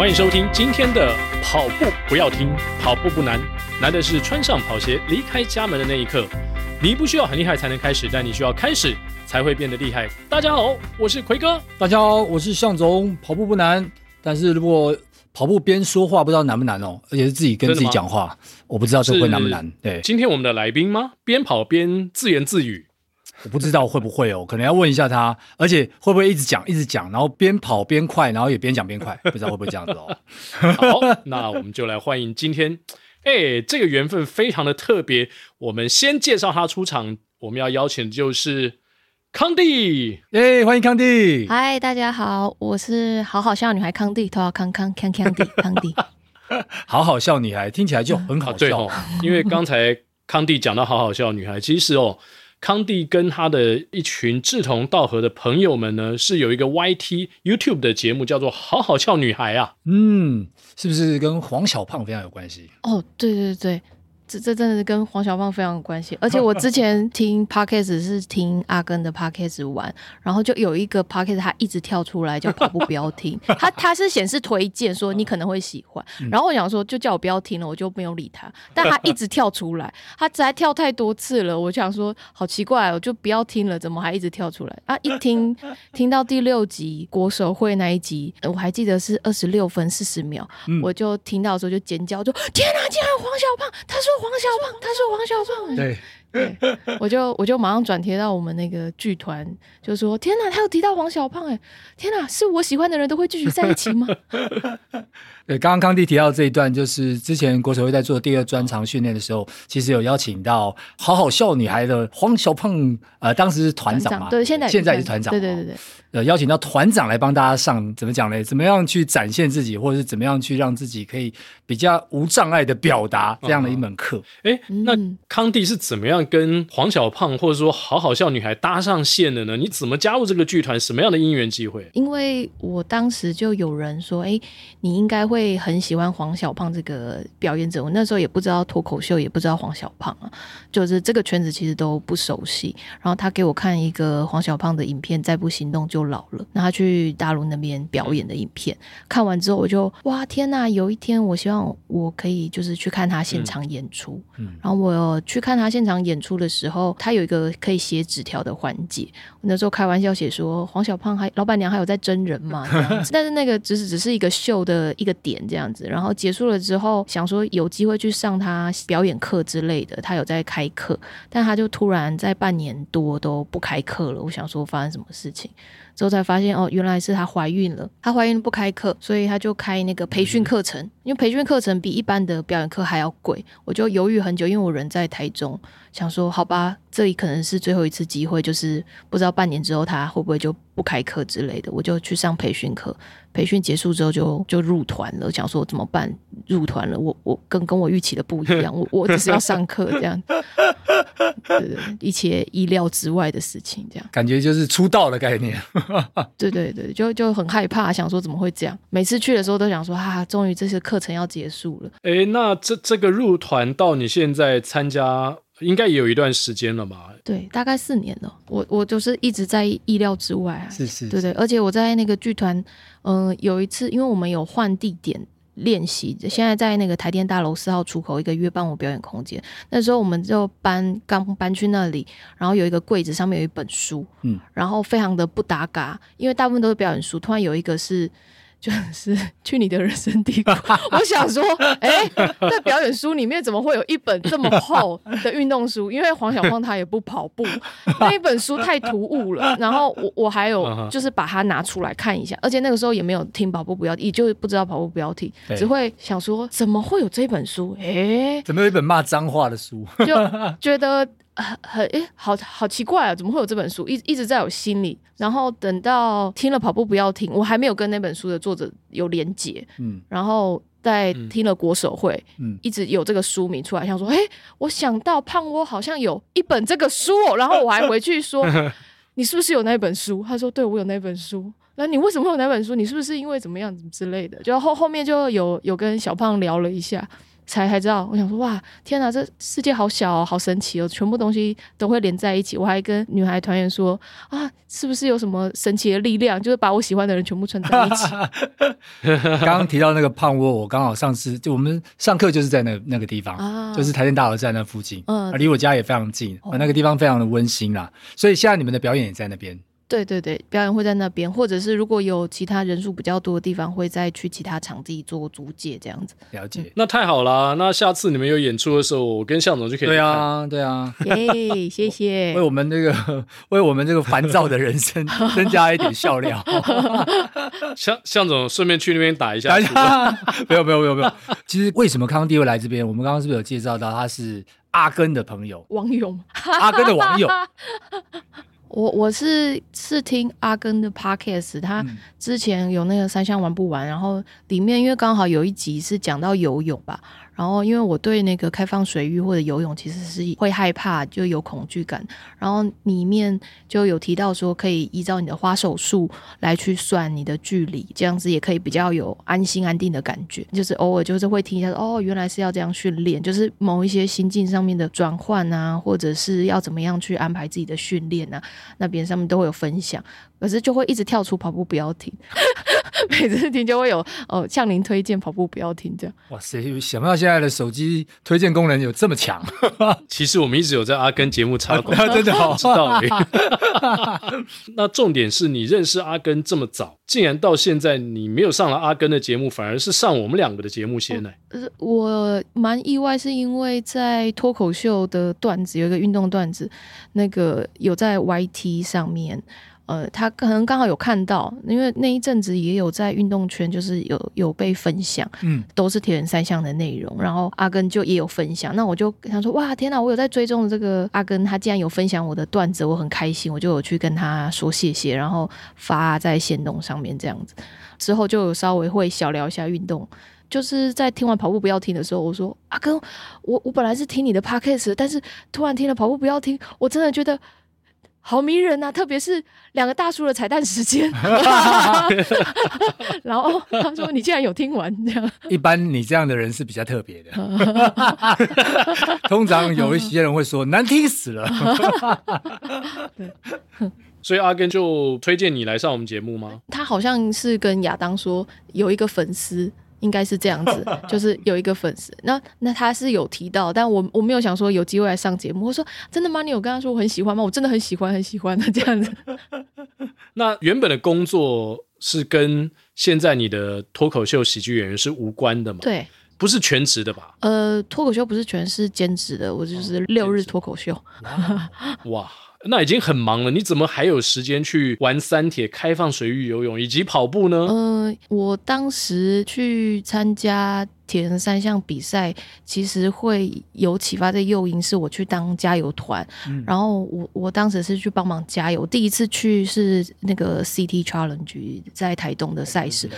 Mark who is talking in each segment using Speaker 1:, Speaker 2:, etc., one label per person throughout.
Speaker 1: 欢迎收听今天的跑步不要听，跑步不难，难的是穿上跑鞋离开家门的那一刻。你不需要很厉害才能开始，但你需要开始才会变得厉害。大家好，我是奎哥。
Speaker 2: 大家好，我是向总。跑步不难，但是如果跑步边说话，不知道难不难哦，而且是自己跟自己讲话，我不知道这会难不难。对，
Speaker 1: 今天我们的来宾吗？边跑边自言自语。
Speaker 2: 我不知道会不会哦，可能要问一下他，而且会不会一直讲一直讲，然后边跑边快，然后也边讲边快，不知道会不会这样子哦。
Speaker 1: 好，那我们就来欢迎今天，哎，这个缘分非常的特别。我们先介绍他出场，我们要邀请的就是康蒂，
Speaker 2: 哎，欢迎康帝。
Speaker 3: 嗨，大家好，我是好好笑女孩康帝，头好康康康康帝康帝。
Speaker 2: 好好笑女孩听起来就很好笑，
Speaker 1: 对哦，因为刚才康帝讲到好好笑女孩，其实哦。康帝跟他的一群志同道合的朋友们呢，是有一个 YT YouTube 的节目，叫做《好好俏女孩》啊。
Speaker 2: 嗯，是不是跟黄小胖非常有关系？
Speaker 3: 哦，对对对。这这真的是跟黄小胖非常有关系，而且我之 前听 Podcast 是听阿根的 Podcast 玩，然后就有一个 Podcast 他一直跳出来叫跑步不要听，他他是显示推荐说你可能会喜欢，然后我想说就叫我不要听了，我就没有理他，但他一直跳出来，他实在跳太多次了，我想说好奇怪，我就不要听了，怎么还一直跳出来啊？一听 听到第六集国手会那一集，我还记得是二十六分四十秒，我就听到的时候就尖叫，就天哪，竟然有黄小胖，他说。黄小胖，他说黄小胖，
Speaker 2: 对，
Speaker 3: 对，我就我就马上转贴到我们那个剧团，就说天哪，他有提到黄小胖，哎，天哪，是我喜欢的人都会继续在一起吗？
Speaker 2: 对，刚刚康帝提到这一段，就是之前国手会在做第二专长训练的时候，其实有邀请到好好笑女孩的黄小胖，呃，当时是团长嘛，
Speaker 3: 对，现在
Speaker 2: 现在也是团长，
Speaker 3: 对对对对。
Speaker 2: 呃，邀请到团长来帮大家上，怎么讲呢？怎么样去展现自己，或者是怎么样去让自己可以比较无障碍的表达这样的一门课？
Speaker 1: 哎、嗯，那康帝是怎么样跟黄小胖或者说好好笑女孩搭上线的呢？你怎么加入这个剧团？什么样的因缘机会？
Speaker 3: 因为我当时就有人说，哎，你应该会很喜欢黄小胖这个表演者。我那时候也不知道脱口秀，也不知道黄小胖啊，就是这个圈子其实都不熟悉。然后他给我看一个黄小胖的影片，再不行动就。老了，那他去大陆那边表演的影片看完之后，我就哇天呐！有一天我希望我可以就是去看他现场演出，嗯，然后我去看他现场演出的时候，他有一个可以写纸条的环节。我那时候开玩笑写说黄小胖还老板娘还有在真人嘛，但是那个只是只是一个秀的一个点这样子。然后结束了之后，想说有机会去上他表演课之类的，他有在开课，但他就突然在半年多都不开课了。我想说发生什么事情？之后才发现哦，原来是她怀孕了。她怀孕不开课，所以她就开那个培训课程。因为培训课程比一般的表演课还要贵，我就犹豫很久。因为我人在台中，想说好吧，这里可能是最后一次机会，就是不知道半年之后他会不会就不开课之类的，我就去上培训课。培训结束之后就就入团了，想说怎么办？入团了，我我跟跟我预期的不一样，我 我只是要上课这样，对对，一切意料之外的事情，这样
Speaker 2: 感觉就是出道的概念。
Speaker 3: 对对对，就就很害怕，想说怎么会这样？每次去的时候都想说啊，终于这些课程要结束了。
Speaker 1: 哎，那这这个入团到你现在参加。应该也有一段时间了吧？
Speaker 3: 对，大概四年了。我我就是一直在意料之外啊。
Speaker 2: 是是，是。
Speaker 3: 对对，而且我在那个剧团，嗯、呃，有一次，因为我们有换地点练习，现在在那个台电大楼四号出口一个约伴我表演空间。那时候我们就搬刚搬去那里，然后有一个柜子上面有一本书，嗯，然后非常的不搭嘎，因为大部分都是表演书，突然有一个是。就是 去你的人生地图。我想说，哎、欸，在表演书里面怎么会有一本这么厚的运动书？因为黄小胖他也不跑步，那一本书太突兀了。然后我我还有就是把它拿出来看一下，而且那个时候也没有听跑步不要听，也就不知道跑步不要听，只会想说怎么会有这本书？哎、欸，
Speaker 2: 怎么有一本骂脏话的书？
Speaker 3: 就觉得。很很诶，好好奇怪啊！怎么会有这本书？一一直在我心里。然后等到听了跑步不要停，我还没有跟那本书的作者有连结。嗯，然后在听了国手会，嗯，一直有这个书名出来，想说，哎，我想到胖窝好像有一本这个书哦。然后我还回去说，你是不是有那本书？他说，对，我有那本书。那你为什么会有那本书？你是不是因为怎么样怎么之类的？就后后面就有有跟小胖聊了一下。才才知道，我想说哇，天哪，这世界好小哦，好神奇哦，全部东西都会连在一起。我还跟女孩团员说啊，是不是有什么神奇的力量，就是把我喜欢的人全部串在一起？
Speaker 2: 刚刚提到那个胖窝，我刚好上次就我们上课就是在那那个地方，啊、就是台电大楼站那附近，嗯，离我家也非常近，哦、那个地方非常的温馨啦。所以现在你们的表演也在那边。
Speaker 3: 对对对，表演会在那边，或者是如果有其他人数比较多的地方，会再去其他场地做租借这样子。
Speaker 2: 了解，
Speaker 1: 嗯、那太好了。那下次你们有演出的时候，我跟向总就可以。
Speaker 2: 对啊，对啊。
Speaker 3: 耶，谢谢。
Speaker 2: 为我们这个，为我们这个烦躁的人生 增加一点笑料。
Speaker 1: 向向总顺便去那边打一下。
Speaker 2: 打一下。没有没有没有没有。其实为什么康帝会来这边？我们刚刚是不是有介绍到他是阿根的朋友？
Speaker 3: 网友。
Speaker 2: 阿根的网友。
Speaker 3: 我我是是听阿根的 podcast，他之前有那个三项玩不完，然后里面因为刚好有一集是讲到游泳吧。然后，因为我对那个开放水域或者游泳其实是会害怕，就有恐惧感。然后里面就有提到说，可以依照你的花手数来去算你的距离，这样子也可以比较有安心安定的感觉。就是偶尔就是会听一下，哦，原来是要这样训练，就是某一些心境上面的转换啊，或者是要怎么样去安排自己的训练啊，那边上面都会有分享。可是就会一直跳出跑步不要停，每次听就会有哦，向您推荐跑步不要停这样。
Speaker 2: 哇塞，想不到现在的手机推荐功能有这么强。
Speaker 1: 其实我们一直有在阿根节目插过，
Speaker 2: 真的好
Speaker 1: 知道。那重点是你认识阿根这么早，竟然到现在你没有上了阿根的节目，反而是上我们两个的节目先呢？
Speaker 3: 哦，我蛮意外，是因为在脱口秀的段子有一个运动段子，那个有在 YT 上面。呃，他可能刚好有看到，因为那一阵子也有在运动圈，就是有有被分享，嗯，都是铁人三项的内容。然后阿根就也有分享，那我就跟他说：“哇，天哪，我有在追踪这个阿根，他竟然有分享我的段子，我很开心。”我就有去跟他说谢谢，然后发在线动上面这样子。之后就有稍微会小聊一下运动，就是在听完跑步不要停的时候，我说：“阿根，我我本来是听你的 podcast，但是突然听了跑步不要停，我真的觉得。”好迷人呐，特别是两个大叔的彩蛋时间。然后他说：“你竟然有听完这样？”
Speaker 2: 一般你这样的人是比较特别的。通常有一些人会说难听死了。
Speaker 3: 对，
Speaker 1: 所以阿根就推荐你来上我们节目吗？
Speaker 3: 他好像是跟亚当说有一个粉丝。应该是这样子，就是有一个粉丝，那那他是有提到，但我我没有想说有机会来上节目。我说真的吗？你有跟他说我很喜欢吗？我真的很喜欢，很喜欢的这样子。
Speaker 1: 那原本的工作是跟现在你的脱口秀喜剧演员是无关的吗？
Speaker 3: 对，
Speaker 1: 不是全职的吧？
Speaker 3: 呃，脱口秀不是全是兼职的，我就是六日脱口秀。
Speaker 1: 哇。哇那已经很忙了，你怎么还有时间去玩三铁、开放水域游泳以及跑步呢？
Speaker 3: 呃，我当时去参加铁人三项比赛，其实会有启发的诱因，是我去当加油团，嗯、然后我我当时是去帮忙加油。第一次去是那个 City Challenge 在台东的赛事。嗯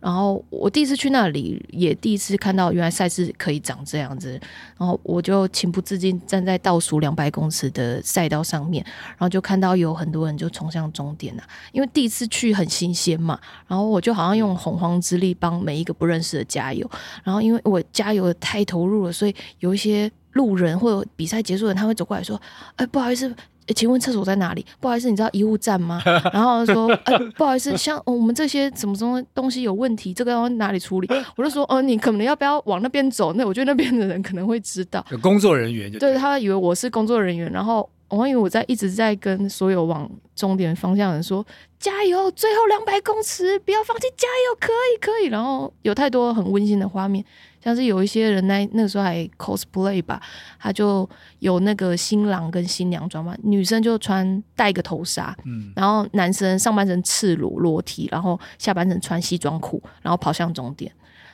Speaker 3: 然后我第一次去那里，也第一次看到原来赛事可以长这样子。然后我就情不自禁站在倒数两百公尺的赛道上面，然后就看到有很多人就冲向终点了。因为第一次去很新鲜嘛，然后我就好像用洪荒之力帮每一个不认识的加油。然后因为我加油的太投入了，所以有一些路人或者比赛结束的人，他会走过来说：“哎，不好意思。”请问厕所在哪里？不好意思，你知道医务站吗？然后说，呃，不好意思，像我们这些什么什么东西有问题，这个要哪里处理？我就说，哦，你可能要不要往那边走？那我觉得那边的人可能会知道。
Speaker 2: 有工作人员就对，
Speaker 3: 对，他以为我是工作人员，然后我以为我在一直在跟所有往终点方向的人说加油，最后两百公尺，不要放弃，加油，可以，可以。然后有太多很温馨的画面。像是有一些人那那时候还 cosplay 吧，他就有那个新郎跟新娘装扮，女生就穿戴个头纱，然后男生上半身赤裸裸体，然后下半身穿西装裤，然后跑向终点，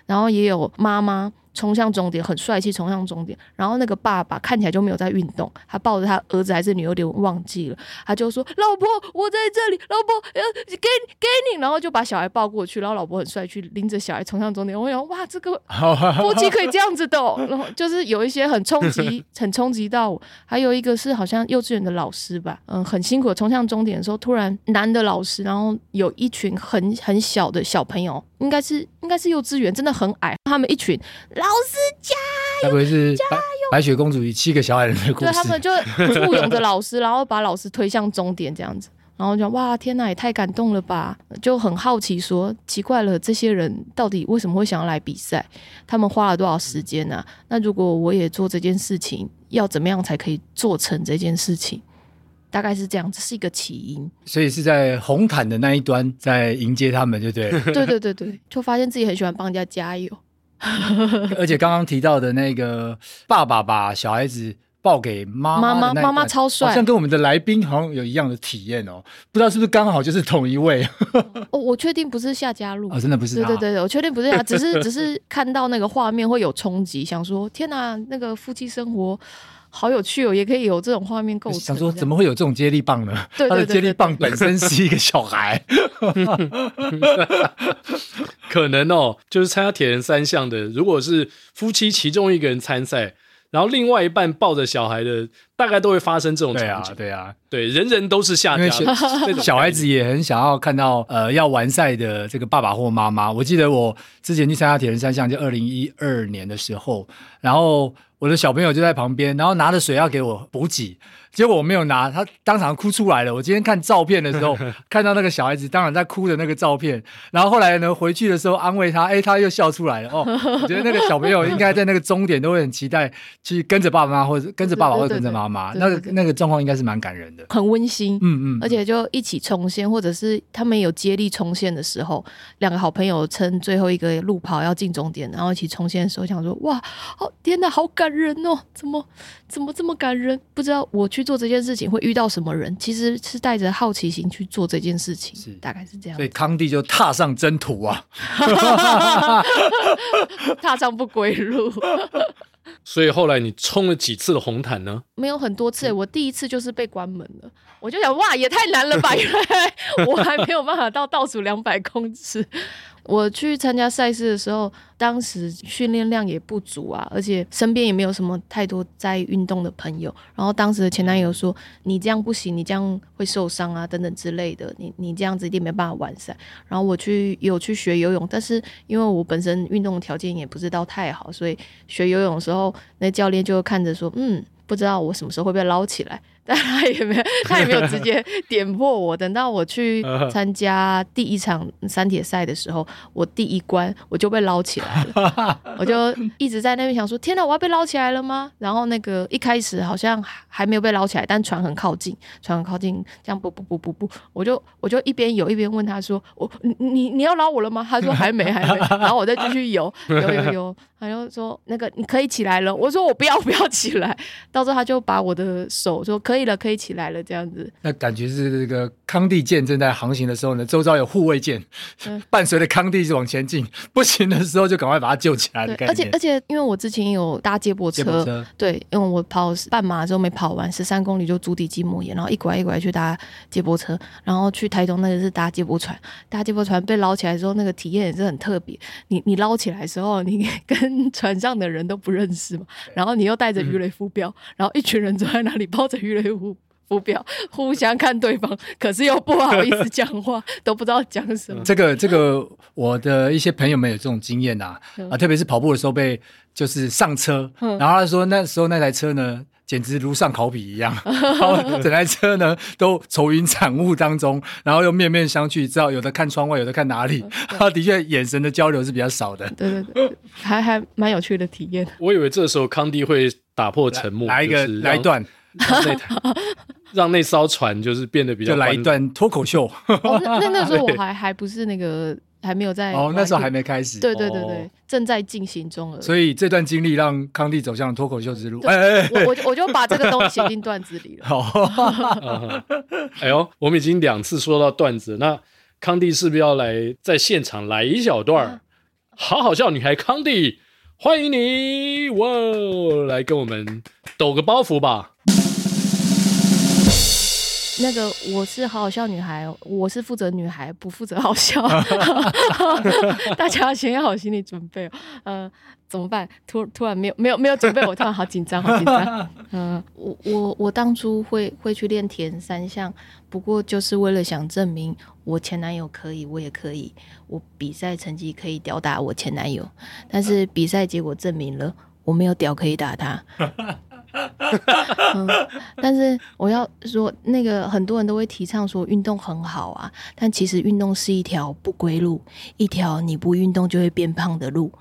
Speaker 3: 然后也有妈妈。冲向终点，很帅气，冲向终点。然后那个爸爸看起来就没有在运动，他抱着他儿子还是女儿，有点忘记了。他就说：“老婆，我在这里，老婆，呃，给给你。”然后就把小孩抱过去，然后老婆很帅气，拎着小孩冲向终点。我想，哇，这个夫妻可以这样子的哦。然后就是有一些很冲击，很冲击到我。还有一个是好像幼稚园的老师吧，嗯，很辛苦冲向终点的时候，突然男的老师，然后有一群很很小的小朋友，应该是应该是幼稚园，真的很矮，他们一群。老师加油，
Speaker 2: 该不会是白白雪公主与七个小矮人的故事？
Speaker 3: 对，他们就簇拥着老师，然后把老师推向终点这样子。然后就哇，天哪，也太感动了吧！就很好奇说，奇怪了，这些人到底为什么会想要来比赛？他们花了多少时间呢、啊？那如果我也做这件事情，要怎么样才可以做成这件事情？大概是这样，这是一个起因。
Speaker 2: 所以是在红毯的那一端在迎接他们，对不对？
Speaker 3: 对对对对，就发现自己很喜欢帮人家加油。
Speaker 2: 而且刚刚提到的那个爸爸把小孩子。抱给妈妈，妈妈
Speaker 3: 超帅，
Speaker 2: 好像跟我们的来宾好像有一样的体验哦。不知道是不是刚好就是同一位？
Speaker 3: 哦，我确定不是夏家璐，
Speaker 2: 哦，真的不是。
Speaker 3: 对对对，我确定不是他，只是 只是看到那个画面会有冲击，想说天哪，那个夫妻生活好有趣哦，也可以有这种画面构成。
Speaker 2: 想说怎么会有这种接力棒呢？他的接力棒本身是一个小孩，
Speaker 1: 可能哦，就是参加铁人三项的，如果是夫妻其中一个人参赛。然后另外一半抱着小孩的，大概都会发生这种场景。
Speaker 2: 对啊，对啊，
Speaker 1: 对，人人都是夏嘉璐。
Speaker 2: 小孩子也很想要看到呃要完赛的这个爸爸或妈妈。我记得我之前去参加铁人三项，就二零一二年的时候，然后我的小朋友就在旁边，然后拿着水要给我补给。结果我没有拿，他当场哭出来了。我今天看照片的时候，看到那个小孩子当然在哭的那个照片，然后后来呢回去的时候安慰他，哎，他又笑出来了。哦，我觉得那个小朋友应该在那个终点都会很期待去跟着爸爸妈妈，或者跟着爸爸，或者跟着妈妈。那个那个状况应该是蛮感人的，
Speaker 3: 很温馨。
Speaker 2: 嗯嗯，
Speaker 3: 而且就一起冲线，或者是他们有接力冲线的时候，两个好朋友撑最后一个路跑要进终点，然后一起冲线的时候，想说哇，哦天哪，好感人哦，怎么 怎么这么感人？不知道我去。做这件事情会遇到什么人？其实是带着好奇心去做这件事情，是大概是这样。
Speaker 2: 所以康帝就踏上征途啊，
Speaker 3: 踏上不归路。
Speaker 1: 所以后来你冲了几次的红毯呢？
Speaker 3: 没有很多次，我第一次就是被关门了。我就想，哇，也太难了吧！原来我还没有办法到倒数两百公尺。我去参加赛事的时候，当时训练量也不足啊，而且身边也没有什么太多在运动的朋友。然后当时的前男友说：“你这样不行，你这样会受伤啊，等等之类的。你你这样子一定没办法完赛。”然后我去有去学游泳，但是因为我本身运动条件也不知道太好，所以学游泳的时候，那教练就看着说：“嗯，不知道我什么时候会被捞起来。”但他也没有，他也没有直接 点破我。等到我去参加第一场三铁赛的时候，我第一关我就被捞起来了。我就一直在那边想说：天哪，我要被捞起来了吗？然后那个一开始好像还没有被捞起来，但船很靠近，船很靠近，这样不不不不不，我就我就一边游一边问他说：我你你要捞我了吗？他说还没还没。然后我再继续游游游游，他就说那个你可以起来了。我说我不要不要起来。到时候他就把我的手说可以。了，可以起来了，这样子。
Speaker 2: 那感觉是这个康帝舰正在航行的时候呢，周遭有护卫舰，嗯、伴随着康帝一直往前进，不行的时候就赶快把他救起来的感觉。
Speaker 3: 而且而且，因为我之前有搭接驳车，车，对，因为我跑半马之后没跑完，十三公里就足底筋膜炎，然后一拐一拐去搭接驳车，然后去台东那个是搭接驳船，搭接驳船被捞起来之后，那个体验也是很特别。你你捞起来的时候，你跟 船上的人都不认识嘛，然后你又带着鱼雷浮标，嗯，然后一群人坐在那里抱着鱼雷。浮标，互相看对方，可是又不好意思讲话，都不知道讲什么。
Speaker 2: 这个这个，我的一些朋友们有这种经验呐，啊，啊，特别是跑步的时候被就是上车，然后他说那时候那台车呢，简直如上考比一样，然后 整台车呢都愁云惨雾当中，然后又面面相觑，知道有的看窗外，有的看哪里，他的确眼神的交流是比较少的。
Speaker 3: 对对对，还还蛮有趣的体验。
Speaker 1: 我以为这时候康帝会打破沉默，
Speaker 2: 来，来一个来一段。
Speaker 1: 让那艘船就是变得比较，
Speaker 2: 就来一段脱口秀。
Speaker 3: 哦，那那那时候我 还还不是那个，还没有在
Speaker 2: 哦，那时候还没开始。
Speaker 3: 对对对对，哦、正在进行中了。
Speaker 2: 所以这段经历让康帝走向脱口秀之路。哎
Speaker 3: 哎哎我我我就把这个东西写进段子里了。
Speaker 1: 好，哎呦，我们已经两次说到段子，那康帝是不是要来在现场来一小段？啊、好好笑女孩康帝，欢迎你哇，来跟我们抖个包袱吧。
Speaker 3: 那个我是好好笑女孩，我是负责女孩，不负责好笑。大家先要好心理准备。呃，怎么办？突突然没有没有没有准备，我突然好紧张，好紧张。嗯、呃，我我我当初会会去练田三项，不过就是为了想证明我前男友可以，我也可以。我比赛成绩可以吊打我前男友，但是比赛结果证明了我没有屌可以打他。但是我要说，那个很多人都会提倡说运动很好啊，但其实运动是一条不归路，一条你不运动就会变胖的路，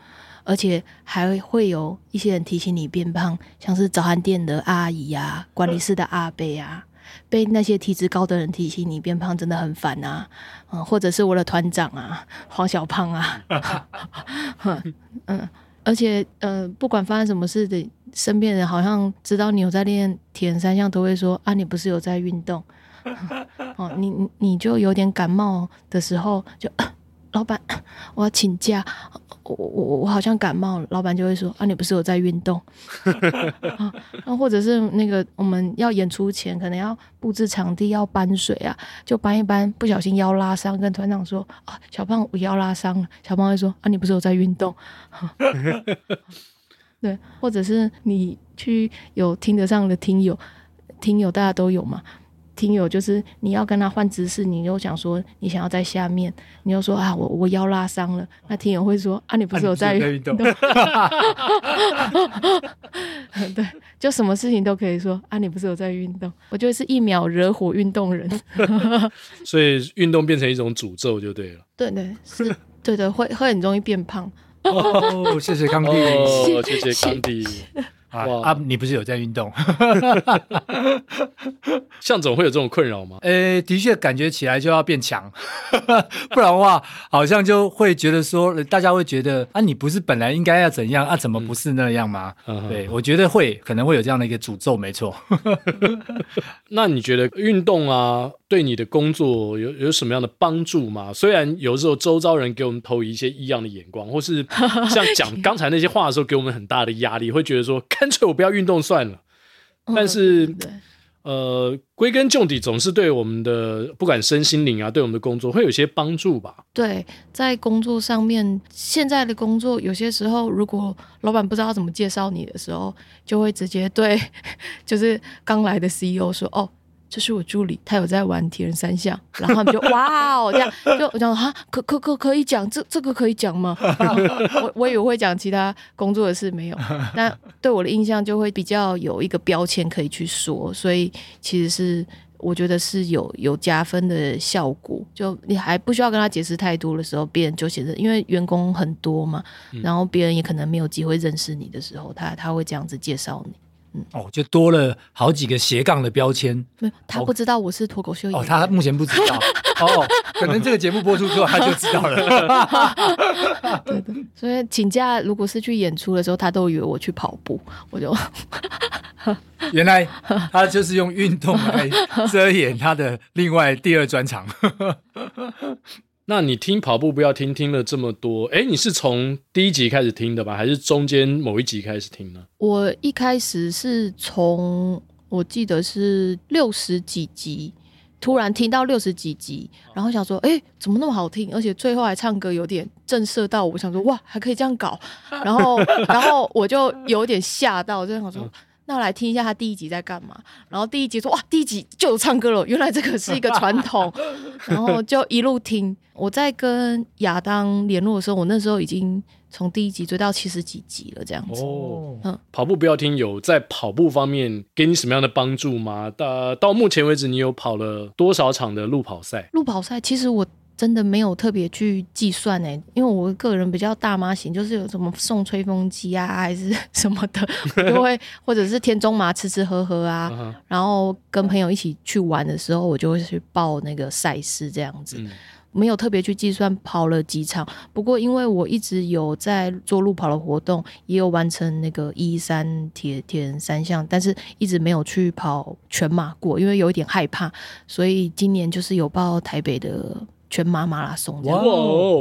Speaker 3: 而且还会有一些人提醒你变胖，像是早餐店的阿姨啊、管理室的阿伯啊，被那些体脂高的人提醒你变胖真的很烦啊，嗯，或者是我的团长啊，黄小胖啊，嗯，而且呃，不管发生什么事的。身边人好像知道你有在练铁人三项，都会说啊，你不是有在运动？哦，你你就有点感冒的时候，就 老板，我要请假，我我我好像感冒了，老板就会说啊，你不是有在运动？啊，那 或者是那个我们要演出前，可能要布置场地，要搬水啊，就搬一搬，不小心腰拉伤，跟团长说啊，小胖我腰拉伤了，小胖会说啊，你不是有在运动？对，或者是你去有听得上的听友，听友大家都有嘛？听友就是你要跟他换姿势，你又想说你想要在下面，你又说啊我我腰拉伤了，那听友会说啊你不是有在运动？对，就什么事情都可以说啊你不是有在运动？我觉得是一秒惹火运动人，
Speaker 1: 所以运动变成一种诅咒就对了。
Speaker 3: 对对是，对对会会很容易变胖。
Speaker 2: 哦，谢谢康弟，
Speaker 1: 哦，谢谢康弟。
Speaker 2: 啊，你不是有在运动？
Speaker 1: 向总会有这种困扰吗？
Speaker 2: 呃、欸，的确感觉起来就要变强，不然的话，好像就会觉得说，大家会觉得啊，你不是本来应该要怎样啊？怎么不是那样吗？嗯、对，我觉得会可能会有这样的一个诅咒，没错。
Speaker 1: 那你觉得运动啊，对你的工作有有什么样的帮助吗？虽然有时候周遭人给我们投以一些异样的眼光，或是像讲刚才那些话的时候，给我们很大的压力，会觉得说。干脆我不要运动算了，但是，嗯、呃，归根究底，总是对我们的不管身心灵啊，对我们的工作会有些帮助吧？
Speaker 3: 对，在工作上面，现在的工作有些时候，如果老板不知道怎么介绍你的时候，就会直接对，就是刚来的 CEO 说：“哦。”这是我助理，他有在玩铁人三项，然后他们就 哇哦，这样就我讲哈，可可可可以讲这这个可以讲吗？我我以为会讲其他工作的事，没有。那对我的印象就会比较有一个标签可以去说，所以其实是我觉得是有有加分的效果。就你还不需要跟他解释太多的时候，别人就写着，因为员工很多嘛，然后别人也可能没有机会认识你的时候，他他会这样子介绍你。
Speaker 2: 哦，就多了好几个斜杠的标签。
Speaker 3: 没有，他不知道我是脱口秀演员。
Speaker 2: 哦，他目前不知道。哦，可能这个节目播出之后他就知道了。
Speaker 3: 对的，所以请假如果是去演出的时候，他都以为我去跑步，我就
Speaker 2: 原来他就是用运动来遮掩他的另外第二专长。
Speaker 1: 那你听跑步不要听，听了这么多，哎，你是从第一集开始听的吧，还是中间某一集开始听呢？
Speaker 3: 我一开始是从我记得是六十几集，突然听到六十几集，然后想说，哎，怎么那么好听？而且最后还唱歌有点震慑到我，想说，哇，还可以这样搞，然后，然后我就有点吓到，就想说。那我来听一下他第一集在干嘛？然后第一集说哇，第一集就有唱歌了，原来这个是一个传统。然后就一路听。我在跟亚当联络的时候，我那时候已经从第一集追到七十几集了，这样子。
Speaker 1: 哦，嗯，跑步不要听，有在跑步方面给你什么样的帮助吗？到到目前为止，你有跑了多少场的路跑赛？
Speaker 3: 路跑赛其实我。真的没有特别去计算哎，因为我个人比较大妈型，就是有什么送吹风机啊，还是什么的，就会或者是田中麻吃吃喝喝啊，uh. 然后跟朋友一起去玩的时候，我就会去报那个赛事这样子，嗯、没有特别去计算跑了几场。不过因为我一直有在做路跑的活动，也有完成那个一三铁铁人三项，但是一直没有去跑全马过，因为有一点害怕，所以今年就是有报台北的。全马马拉松这样，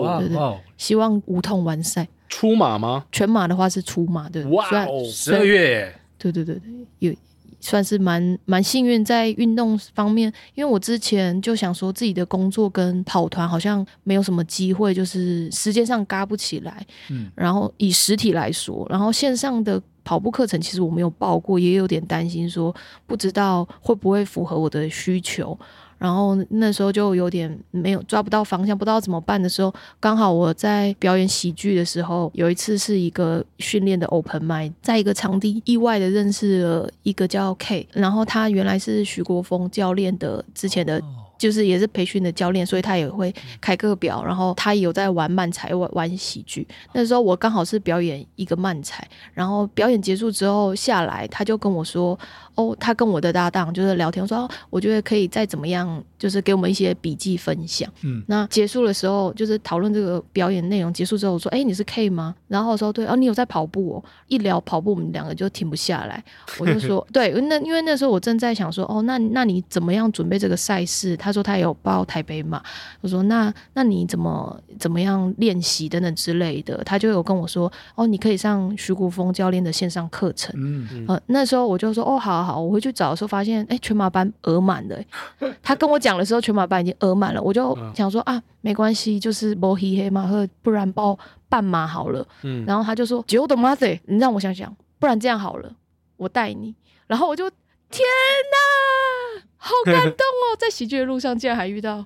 Speaker 3: 哇，对对对，希望无痛完赛。
Speaker 1: 出马吗？
Speaker 3: 全马的话是出马，对，
Speaker 1: 哇哦，十二月，
Speaker 3: 对对对对，有算是蛮蛮幸运在运动方面，因为我之前就想说自己的工作跟跑团好像没有什么机会，就是时间上嘎不起来。嗯，然后以实体来说，然后线上的跑步课程其实我没有报过，也有点担心说不知道会不会符合我的需求。然后那时候就有点没有抓不到方向，不知道怎么办的时候，刚好我在表演喜剧的时候，有一次是一个训练的 open m i d 在一个场地意外的认识了一个叫 K，然后他原来是徐国峰教练的之前的。就是也是培训的教练，所以他也会开课表，然后他也有在玩漫才、玩玩喜剧。那时候我刚好是表演一个漫才，然后表演结束之后下来，他就跟我说：“哦，他跟我的搭档就是聊天，说、哦、我觉得可以再怎么样，就是给我们一些笔记分享。”嗯，那结束的时候就是讨论这个表演内容结束之后，我说：“哎，你是 K 吗？”然后我说：“对，哦，你有在跑步哦。”一聊跑步，我们两个就停不下来。我就说：“对，那因为那时候我正在想说，哦，那那你怎么样准备这个赛事？”他。说他有报台北马，我说那那你怎么怎么样练习等等之类的，他就有跟我说哦，你可以上徐国峰教练的线上课程。嗯嗯，呃，那时候我就说哦，好好好，我回去找的时候发现，哎，全马班额满的。他跟我讲的时候，全马班已经额满了，我就想说啊，没关系，就是摸黑黑马赫，不然报半马好了。嗯，然后他就说九的马赛，你让我想想，不然这样好了，我带你。然后我就天哪！好感动哦，在喜剧的路上竟然还遇到，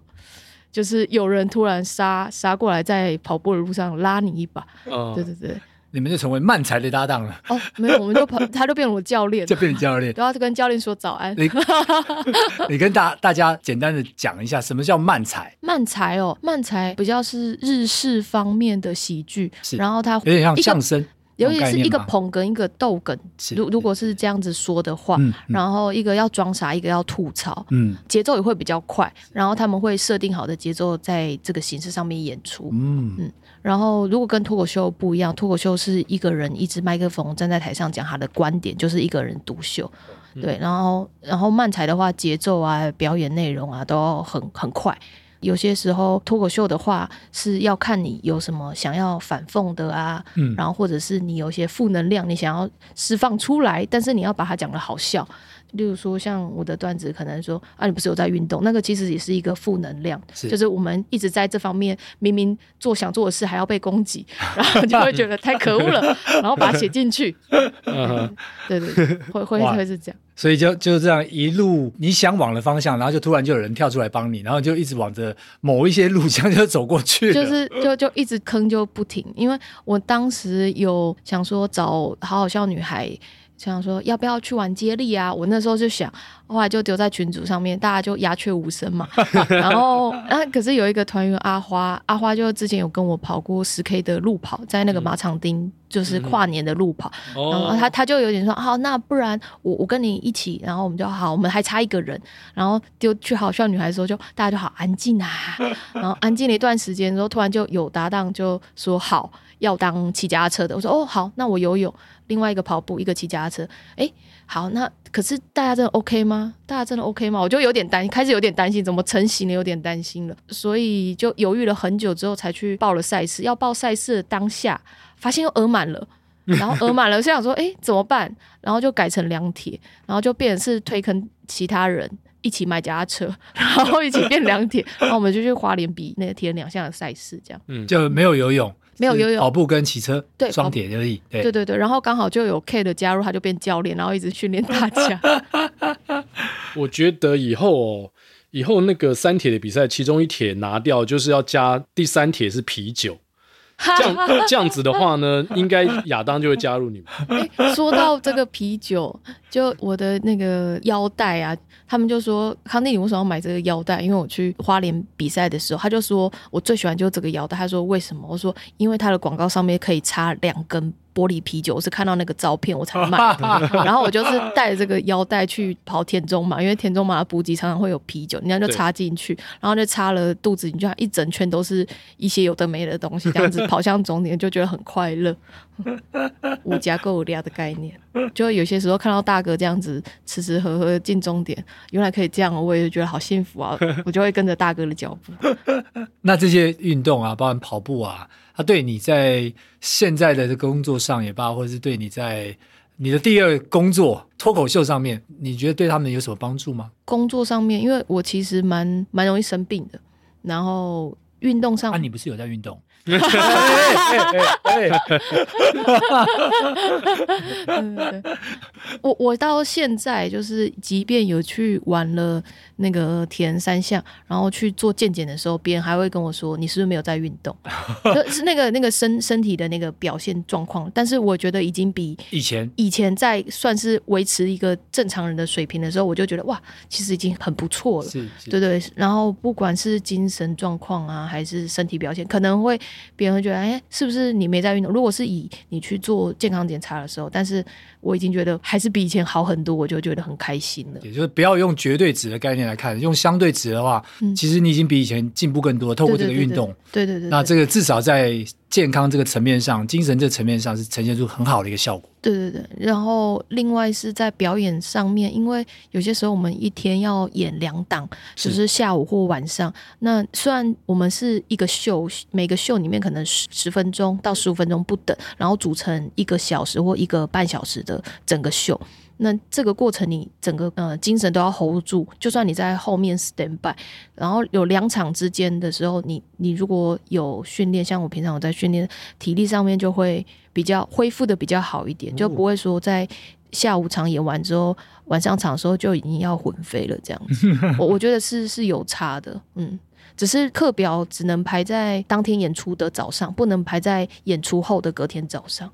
Speaker 3: 就是有人突然杀杀过来，在跑步的路上拉你一把。哦，对对对，
Speaker 2: 你们就成为漫才的搭档了。
Speaker 3: 哦，没有，我们就跑，他就变成我教练，
Speaker 2: 就变成教练，
Speaker 3: 然后就跟教练说早安。
Speaker 2: 你，你跟大大家简单的讲一下，什么叫漫才？
Speaker 3: 漫才哦，漫才比较是日式方面的喜剧，
Speaker 2: 是，
Speaker 3: 然后它
Speaker 2: 有点像相声。
Speaker 3: 尤其是一个捧哏，一个逗哏。如如果是这样子说的话，然后一个要装傻，一个要吐槽，嗯，节奏也会比较快。然后他们会设定好的节奏，在这个形式上面演出。嗯嗯。然后如果跟脱口秀不一样，脱口秀是一个人一支麦克风站在台上讲他的观点，就是一个人独秀。对，然后然后漫才的话，节奏啊、表演内容啊，都很很快。有些时候脱口秀的话是要看你有什么想要反讽的啊，嗯，然后或者是你有一些负能量，你想要释放出来，但是你要把它讲的好笑。例如说，像我的段子，可能说啊，你不是有在运动？那个其实也是一个负能量，是就是我们一直在这方面，明明做想做的事还要被攻击，然后就会觉得太可恶了，然后把它写进去。对对对，会会会是这样。
Speaker 2: 所以就就这样一路你想往的方向，然后就突然就有人跳出来帮你，然后就一直往着某一些路这样就走过去。
Speaker 3: 就是就就一直坑就不停，因为我当时有想说找好好笑女孩。想说要不要去玩接力啊？我那时候就想，后来就丢在群组上面，大家就鸦雀无声嘛。然后啊，可是有一个团员阿花，阿花就之前有跟我跑过十 K 的路跑，在那个马场町，就是跨年的路跑。嗯、然后他他就有点说，好，那不然我我跟你一起，然后我们就好，我们还差一个人，然后丢去好笑女孩的时候就，就大家就好安静啊。然后安静了一段时间之后，突然就有搭档就说好要当骑脚踏车的，我说哦好，那我游泳。另外一个跑步，一个骑脚踏车。哎、欸，好，那可是大家真的 OK 吗？大家真的 OK 吗？我就有点担心，开始有点担心，怎么成型了，有点担心了，所以就犹豫了很久之后，才去报了赛事。要报赛事的当下，发现又额满了，然后额满了，就想说，哎、欸，怎么办？然后就改成两铁，然后就变成是推坑其他人一起买脚踏车，然后一起变两铁，然后我们就去花莲比那个铁人两项的赛事，这样，嗯，
Speaker 2: 就没有游泳。
Speaker 3: 没有游泳，
Speaker 2: 跑步跟骑车，对，双铁而已。
Speaker 3: 对对对，然后刚好就有 K 的加入，他就变教练，然后一直训练大家。
Speaker 1: 我觉得以后哦，以后那个三铁的比赛，其中一铁拿掉，就是要加第三铁是啤酒。这样这样子的话呢，应该亚当就会加入你们。
Speaker 3: 欸，说到这个啤酒，就我的那个腰带啊，他们就说康定，你为什么要买这个腰带？因为我去花莲比赛的时候，他就说我最喜欢就是这个腰带。他说为什么？我说因为它的广告上面可以插两根。玻璃啤酒，我是看到那个照片我才买。的，然后我就是带着这个腰带去跑田中马，因为田中马的补给常常会有啤酒，你这样就插进去，然后就插了肚子，你就一整圈都是一些有的没的东西，这样子 跑向终点就觉得很快乐，五加够量的概念，就有些时候看到大哥这样子吃吃喝喝进终点，原来可以这样，我也觉得好幸福啊，我就会跟着大哥的脚步。
Speaker 2: 那这些运动啊，包含跑步啊。它对你在现在的工作上也罢，或者是对你在你的第二工作脱口秀上面，你觉得对他们有什么帮助吗？
Speaker 3: 工作上面，因为我其实蛮蛮容易生病的，然后运动上，
Speaker 2: 啊，你不是有在运动？
Speaker 3: 我我到现在就是，即便有去玩了那个田三项，然后去做健检的时候，别人还会跟我说：“你是不是没有在运动？” 就是那个那个身身体的那个表现状况。但是我觉得已经比
Speaker 2: 以前
Speaker 3: 以前在算是维持一个正常人的水平的时候，我就觉得哇，其实已经很不错了。
Speaker 2: 是，是，
Speaker 3: 对对。然后不管是精神状况啊，还是身体表现，可能会。别人会觉得，哎，是不是你没在运动？如果是以你去做健康检查的时候，但是我已经觉得还是比以前好很多，我就觉得很开心了。
Speaker 2: 也就是不要用绝对值的概念来看，用相对值的话，嗯、其实你已经比以前进步更多。透过这
Speaker 3: 个运动，对对对，
Speaker 2: 那这个至少在。健康这个层面上，精神这个层面上是呈现出很好的一个效果。
Speaker 3: 对对对，然后另外是在表演上面，因为有些时候我们一天要演两档，就是下午或晚上。那虽然我们是一个秀，每个秀里面可能十十分钟到十五分钟不等，然后组成一个小时或一个半小时的整个秀。那这个过程，你整个呃精神都要 hold 住，就算你在后面 stand by，然后有两场之间的时候，你你如果有训练，像我平常有在训练，体力上面就会比较恢复的比较好一点，就不会说在下午场演完之后，晚上场的时候就已经要魂飞了这样子。我我觉得是是有差的，嗯。只是课表只能排在当天演出的早上，不能排在演出后的隔天早上。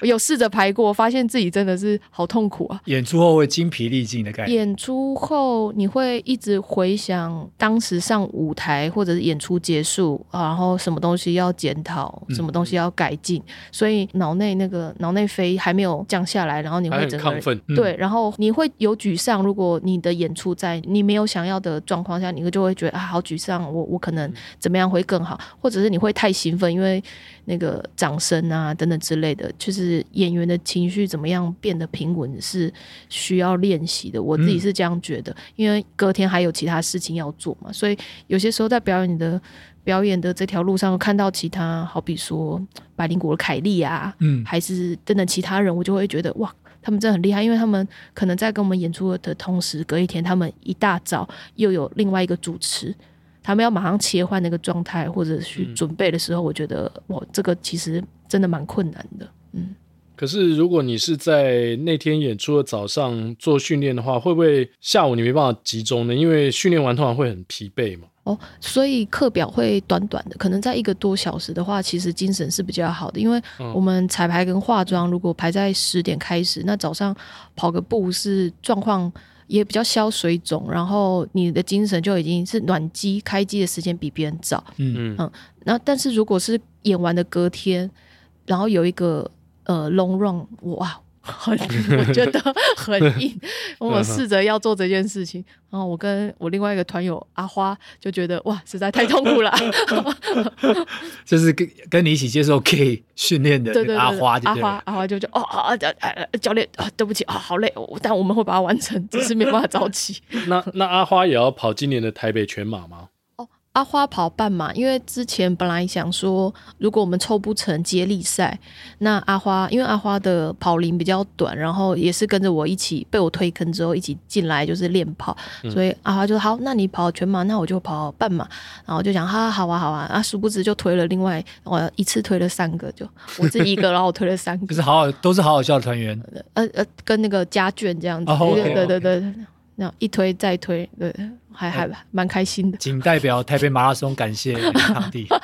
Speaker 3: 我 有试着排过，发现自己真的是好痛苦啊！
Speaker 2: 演出后会精疲力尽的感觉。
Speaker 3: 演出后你会一直回想当时上舞台，或者是演出结束，然后什么东西要检讨，什么东西要改进，嗯、所以脑内那个脑内啡还没有降下来，然后你会整个
Speaker 1: 亢奋，
Speaker 3: 对，然后你会有沮丧。如果你的演出在你没有想要的状况下，你会就会。会觉得啊，好沮丧，我我可能怎么样会更好，或者是你会太兴奋，因为那个掌声啊等等之类的，就是演员的情绪怎么样变得平稳是需要练习的。我自己是这样觉得，嗯、因为隔天还有其他事情要做嘛，所以有些时候在表演的表演的这条路上看到其他，好比说百灵果的凯莉啊，嗯，还是等等其他人，我就会觉得哇。他们真的很厉害，因为他们可能在跟我们演出的同时，隔一天他们一大早又有另外一个主持，他们要马上切换那个状态或者去准备的时候，嗯、我觉得哇，这个其实真的蛮困难的。嗯，
Speaker 1: 可是如果你是在那天演出的早上做训练的话，会不会下午你没办法集中呢？因为训练完通常会很疲惫嘛。
Speaker 3: 哦，所以课表会短短的，可能在一个多小时的话，其实精神是比较好的。因为我们彩排跟化妆，如果排在十点开始，那早上跑个步是状况也比较消水肿，然后你的精神就已经是暖机开机的时间比别人早。嗯嗯，那但是如果是演完的隔天，然后有一个呃 long run，哇。很，我觉得很 硬。我试着要做这件事情，然后我跟我另外一个团友阿花就觉得哇，实在太痛苦了。
Speaker 2: 就是跟跟你一起接受 K 训练的阿花，
Speaker 3: 阿花阿花就就哦啊啊教练啊，对不起啊，好累，但我们会把它完成，只是没办法早起。
Speaker 1: 那那阿花也要跑今年的台北全马吗？
Speaker 3: 阿花跑半马，因为之前本来想说，如果我们凑不成接力赛，那阿花因为阿花的跑龄比较短，然后也是跟着我一起被我推坑之后一起进来就是练跑，嗯、所以阿花就说好，那你跑全马，那我就跑半马，然后就想哈好啊好啊，啊殊不知就推了另外我一次推了三个，就我自己一个，然后我推了三个，
Speaker 2: 可 是好好都是好好笑的团员，
Speaker 3: 呃呃跟那个家眷这样子，哦、对对对对。Okay, okay. 一推再推，对，还还蛮开心的。
Speaker 2: 仅代表台北马拉松感谢场地。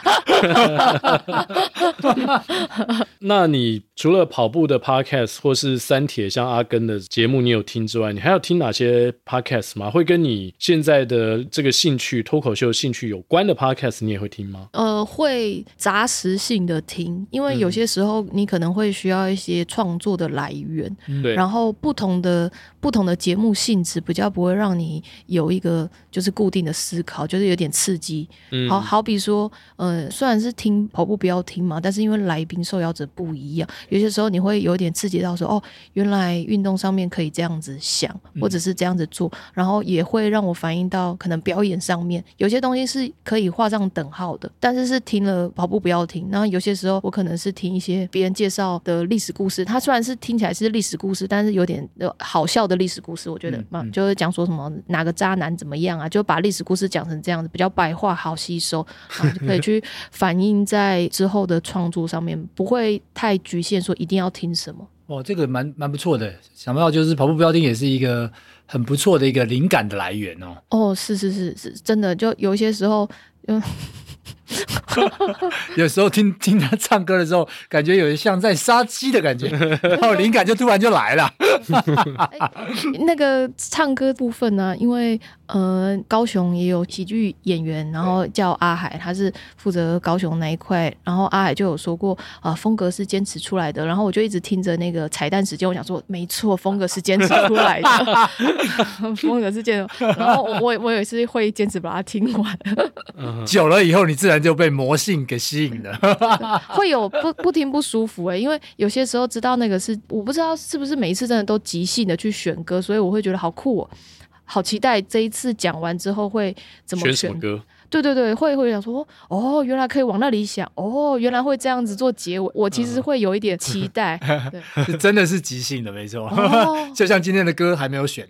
Speaker 1: 那你除了跑步的 podcast 或是三铁像阿根的节目，你有听之外，你还有听哪些 podcast 吗？会跟你现在的这个兴趣脱口秀兴趣有关的 podcast，你也会听吗？
Speaker 3: 呃，会杂食性的听，因为有些时候你可能会需要一些创作的来源，对、嗯，然后不同的不同的节目性质比较不会让你有一个就是固定的思考，就是有点刺激。嗯、好好比说，呃，虽然是听跑步不要听嘛，但是因为来宾受邀者不一样，有些时候你会有点刺激到说，哦，原来运动上面可以这样子想，或者是这样子做，嗯、然后也会让我反映到可能表演上面有些东西是可以画上等号的，但是是听了跑步不要听。然后有些时候我可能是听一些别人介绍的历史故事，它虽然是听起来是历史故事，但是有点好笑的历史故事，我觉得嘛，就是讲说什么哪个渣男怎么样啊，就把历史故事讲成这样子，比较白话，好吸收，然后就可以 去反映在之后的创作上面，不会太局限说一定要听什么。
Speaker 2: 哦，这个蛮蛮不错的，想不到就是跑步标定也是一个很不错的一个灵感的来源哦。
Speaker 3: 哦，是是是是，真的，就有些时候，嗯。
Speaker 2: 有时候听听他唱歌的时候，感觉有点像在杀鸡的感觉，然后灵感就突然就来了。
Speaker 3: 欸、那个唱歌部分呢、啊？因为呃，高雄也有喜剧演员，然后叫阿海，他是负责高雄那一块。然后阿海就有说过啊、呃，风格是坚持出来的。然后我就一直听着那个彩蛋时间，我想说，没错，风格是坚持出来的，风格是坚持。然后我我也是会坚持把它听完。
Speaker 2: 久了以后，你自然就被魔性给吸引了。
Speaker 3: 会有不不听不舒服哎、欸，因为有些时候知道那个是，我不知道是不是每一次真的都即兴的去选歌，所以我会觉得好酷哦。好期待这一次讲完之后会怎么选，
Speaker 1: 选什么歌？
Speaker 3: 对对对，会会想说哦，原来可以往那里想哦，原来会这样子做结尾。我其实会有一点期待，
Speaker 2: 对，真的是即兴的，没错。哦、就像今天的歌还没有选，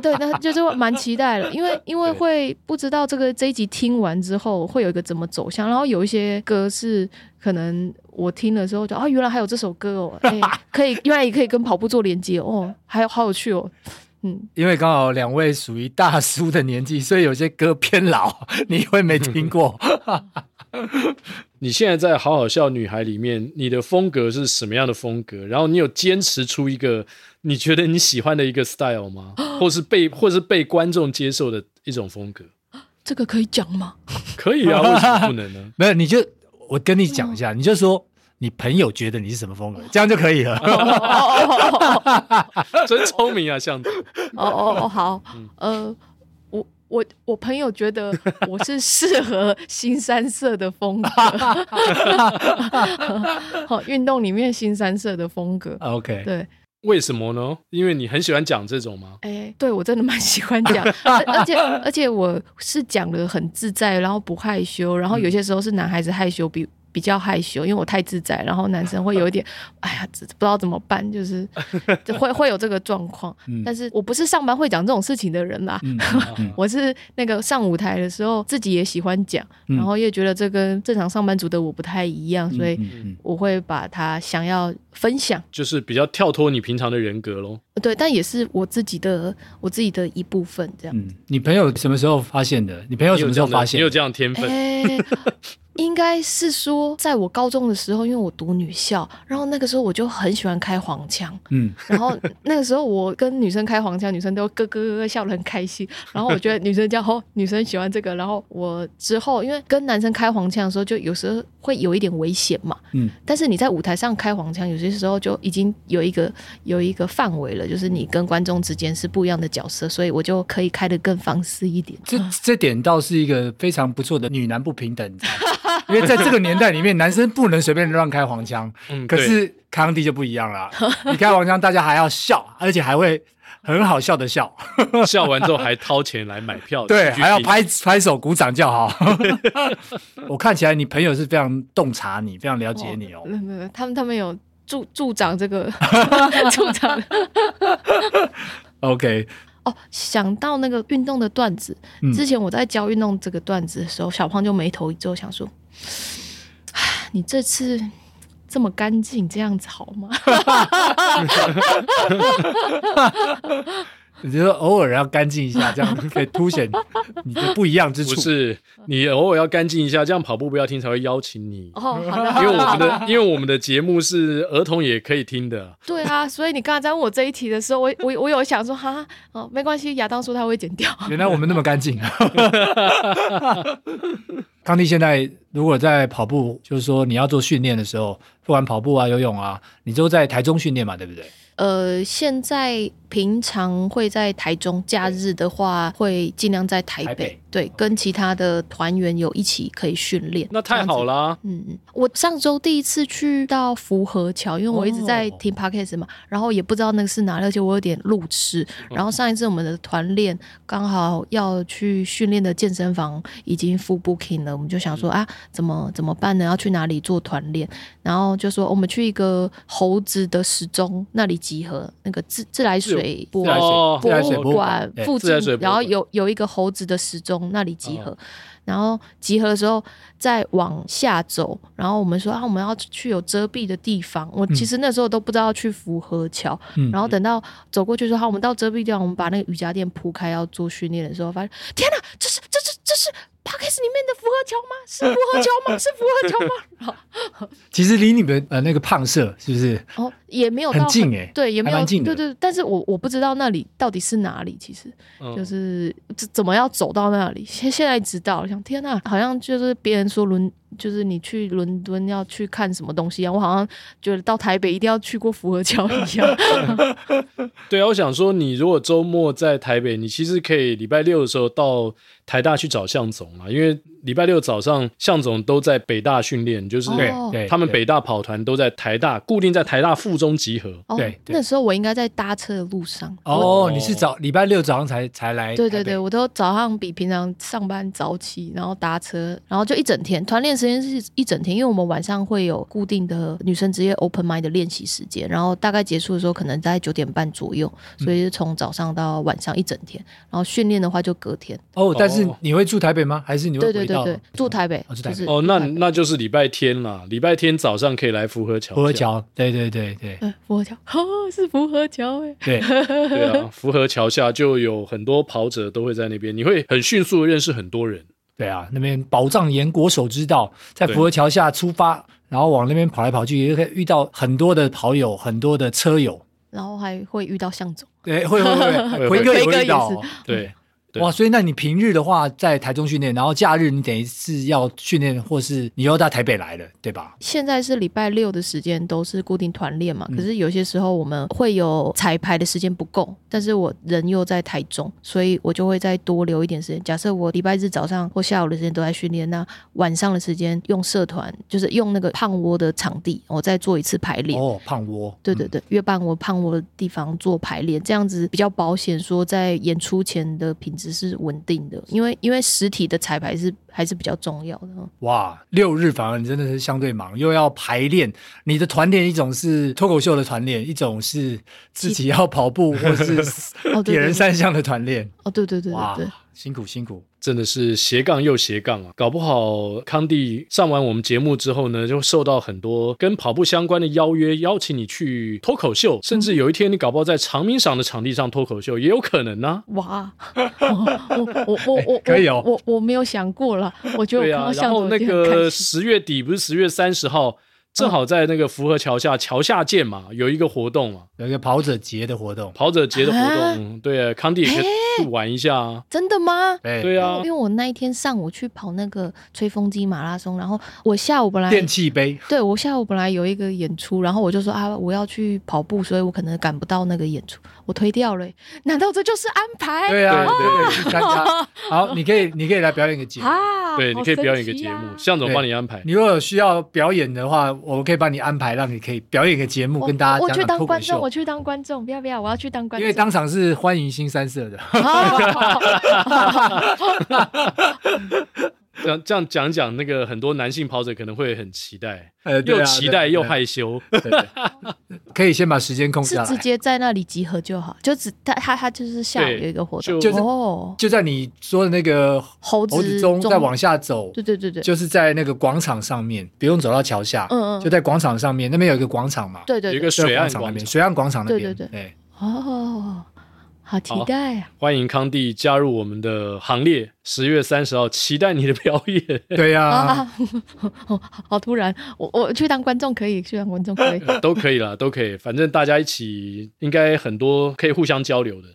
Speaker 3: 对对，那就是蛮期待的，因为 因为会不知道这个这一集听完之后会有一个怎么走向，然后有一些歌是可能我听的时候就啊，原来还有这首歌哦，哎，可以原来也可以跟跑步做连接哦，还有好有趣哦。嗯，
Speaker 2: 因为刚好两位属于大叔的年纪，所以有些歌偏老，你会没听过。
Speaker 1: 你现在在好好笑女孩里面，你的风格是什么样的风格？然后你有坚持出一个你觉得你喜欢的一个 style 吗？或是被或是被观众接受的一种风格？
Speaker 3: 这个可以讲吗？
Speaker 1: 可以啊，为什么不能呢？
Speaker 2: 没有，你就我跟你讲一下，嗯、你就说。你朋友觉得你是什么风格，这样就可以了。
Speaker 1: 真聪明啊，向导。
Speaker 3: 哦哦哦，好。呃，我我我朋友觉得我是适合新三色的风格。好，运动里面新三色的风格。
Speaker 2: OK。
Speaker 3: 对。
Speaker 1: 为什么呢？因为你很喜欢讲这种吗？
Speaker 3: 哎、欸，对，我真的蛮喜欢讲，而且而且我是讲的很自在，然后不害羞，然后有些时候是男孩子害羞比。比较害羞，因为我太自在，然后男生会有一点，哎呀，不知道怎么办，就是会会有这个状况。嗯、但是我不是上班会讲这种事情的人啦，我是那个上舞台的时候自己也喜欢讲，嗯、然后也觉得这跟正常上班族的我不太一样，所以我会把它想要分享，
Speaker 1: 就是比较跳脱你平常的人格喽。
Speaker 3: 对，但也是我自己的我自己的一部分，这样、嗯。
Speaker 2: 你朋友什么时候发现的？你朋友什么时候发现？
Speaker 1: 你有这样的天分？欸
Speaker 3: 应该是说，在我高中的时候，因为我读女校，然后那个时候我就很喜欢开黄腔，嗯，然后那个时候我跟女生开黄腔，女生都咯咯咯咯笑得很开心，然后我觉得女生叫哦，女生喜欢这个，然后我之后因为跟男生开黄腔的时候，就有时候会有一点危险嘛，嗯，但是你在舞台上开黄腔，有些时候就已经有一个有一个范围了，就是你跟观众之间是不一样的角色，所以我就可以开得更放肆一点。
Speaker 2: 这这点倒是一个非常不错的女男不平等。因为在这个年代里面，男生不能随便乱开黄腔。嗯，可是康帝就不一样了。你开黄腔，大家还要笑，而且还会很好笑的笑。
Speaker 1: 笑完之后还掏钱来买票，
Speaker 2: 对，还要拍拍手鼓掌叫好。我看起来你朋友是非常洞察你，非常了解你哦。
Speaker 3: 没有没有，他们他们有助助长这个助长。
Speaker 2: OK。
Speaker 3: 哦，想到那个运动的段子，嗯、之前我在教运动这个段子的时候，小胖就眉头一皱，想说：“你这次这么干净，这样子好吗？”
Speaker 2: 你觉得偶尔要干净一下，这样可以凸显你的不一样之处。
Speaker 1: 不是，你偶尔要干净一下，这样跑步不要听才会邀请你。
Speaker 3: 哦，好的。
Speaker 1: 因为我们的因为我们的节目是儿童也可以听的。
Speaker 3: 对啊，所以你刚才在问我这一题的时候，我我我有想说，哈，哦，没关系，亚当说他会剪掉。
Speaker 2: 原来我们那么干净。康帝现在如果在跑步，就是说你要做训练的时候，不管跑步啊、游泳啊，你都在台中训练嘛，对不对？
Speaker 3: 呃，现在平常会在台中，假日的话会尽量在台北，台北对，跟其他的团员有一起可以训练。
Speaker 1: 那太好了。
Speaker 3: 嗯嗯，我上周第一次去到福和桥，因为我一直在听 Podcast 嘛，哦、然后也不知道那个是哪里，而且我有点路痴。然后上一次我们的团练刚好要去训练的健身房已经 full booking 了，我们就想说啊，怎么怎么办呢？要去哪里做团练？然后就说我们去一个猴子的时钟那里。集合那个自自来水博物馆附近，然后有有一个猴子的时钟，那里集合。哦、然后集合的时候再往下走，然后我们说啊，我们要去有遮蔽的地方。我其实那时候都不知道要去福和桥，嗯、然后等到走过去说好，我们到遮蔽地方，我们把那个瑜伽垫铺开要做训练的时候，发现天哪，这是这是这是。Podcast 里面的福和 桥吗？是福和桥吗？是福和桥吗？
Speaker 2: 其实离你们呃那个胖社是不是？
Speaker 3: 哦，也没有
Speaker 2: 很近哎、欸，
Speaker 3: 对，也没有
Speaker 2: 近
Speaker 3: 对，对对。但是我我不知道那里到底是哪里，其实就是怎、么要走到那里。现现在知道，想天哪，好像就是别人说伦。就是你去伦敦要去看什么东西啊？我好像觉得到台北一定要去过福和桥一样。
Speaker 1: 对啊，我想说，你如果周末在台北，你其实可以礼拜六的时候到台大去找向总啊，因为。礼拜六早上，向总都在北大训练，就是对，他们北大跑团都在台大，固定在台大附中集合。
Speaker 3: 对，那时候我应该在搭车的路上。
Speaker 2: 哦，你是早礼拜六早上才才来？
Speaker 3: 对对对，我都早上比平常上班早起，然后搭车，然后就一整天团练时间是一整天，因为我们晚上会有固定的女生职业 Open Mind 的练习时间，然后大概结束的时候可能在九点半左右，所以是从早上到晚上一整天，然后训练的话就隔天。
Speaker 2: 哦，但是你会住台北吗？还是你会？
Speaker 3: 对对对。对对，住台北，
Speaker 2: 哦，住台北。
Speaker 1: 哦，那那就是礼拜天了。礼拜天早上可以来福和桥。
Speaker 2: 福和桥，对对对对。
Speaker 3: 嗯，福和桥，哦，是福和桥哎。
Speaker 2: 对
Speaker 1: 对啊，福和桥下就有很多跑者都会在那边，你会很迅速的认识很多人。
Speaker 2: 对啊，那边宝藏岩国手之道，在福和桥下出发，然后往那边跑来跑去，也可以遇到很多的跑友，很多的车友，
Speaker 3: 然后还会遇到向总。
Speaker 2: 对，会会会，辉哥也会遇到。
Speaker 1: 对。
Speaker 2: 哇，所以那你平日的话在台中训练，然后假日你等于是要训练，或是你又到台北来了，对吧？
Speaker 3: 现在是礼拜六的时间都是固定团练嘛，可是有些时候我们会有彩排的时间不够，但是我人又在台中，所以我就会再多留一点时间。假设我礼拜日早上或下午的时间都在训练，那晚上的时间用社团，就是用那个胖窝的场地，我再做一次排练。
Speaker 2: 哦，胖窝。
Speaker 3: 对对对，约伴我胖窝的地方做排练，这样子比较保险，说在演出前的品质。只是稳定的，因为因为实体的彩排是还是比较重要的。
Speaker 2: 哇，六日反而你真的是相对忙，又要排练。你的团练一种是脱口秀的团练，一种是自己要跑步或是铁人三项的团练。
Speaker 3: 哦，对对对对，
Speaker 2: 哇，辛苦辛苦。
Speaker 1: 真的是斜杠又斜杠啊！搞不好康帝上完我们节目之后呢，就受到很多跟跑步相关的邀约，邀请你去脱口秀，甚至有一天你搞不好在长鸣赏的场地上脱口秀，也有可能呢、啊。哇，
Speaker 3: 我我我我
Speaker 2: 可以哦，
Speaker 3: 我我没有想过了，我觉得我
Speaker 1: 对啊。然后那个十月底不是十月三十号。正好在那个福和桥下桥下见嘛，有一个活动嘛，
Speaker 2: 有一个跑者节的活动，
Speaker 1: 跑者节的活动，对，康帝也可以去玩一下啊。
Speaker 3: 真的吗？
Speaker 1: 对啊，
Speaker 3: 因为我那一天上午去跑那个吹风机马拉松，然后我下午本来
Speaker 2: 电器杯，
Speaker 3: 对，我下午本来有一个演出，然后我就说啊，我要去跑步，所以我可能赶不到那个演出，我推掉了。难道这就是安排？
Speaker 2: 对啊，对对，好，你可以，你可以来表演个节目，
Speaker 1: 对，你可以表演一个节目，向总帮你安排。
Speaker 2: 你如果有需要表演的话。我可以帮你安排，让你可以表演一个节目，跟大家讲。
Speaker 3: 我去当观众，我去当观众，不要不要，我要去当观众。
Speaker 2: 因为当场是欢迎新三色的。
Speaker 1: 这样这样讲讲，那个很多男性跑者可能会很期待，又期待又害羞。
Speaker 2: 可以先把时间空下来，
Speaker 3: 直接在那里集合就好。就只他他他就是下午有一个活动，就
Speaker 2: 哦，就在你说的那个猴子中再往下走，
Speaker 3: 对对对对，
Speaker 2: 就是在那个广场上面，不用走到桥下，嗯嗯，就在广场上面，那边有一个广场嘛，
Speaker 3: 对对，
Speaker 1: 有一个水岸广场，
Speaker 2: 水岸广场那边，
Speaker 3: 对对对，哦。好期待啊！
Speaker 1: 欢迎康帝加入我们的行列。十月三十号，期待你的表演。
Speaker 2: 对呀、啊
Speaker 3: 啊，好突然，我我去当观众可以，去当观众可以，
Speaker 1: 都可以啦，都可以。反正大家一起，应该很多可以互相交流的。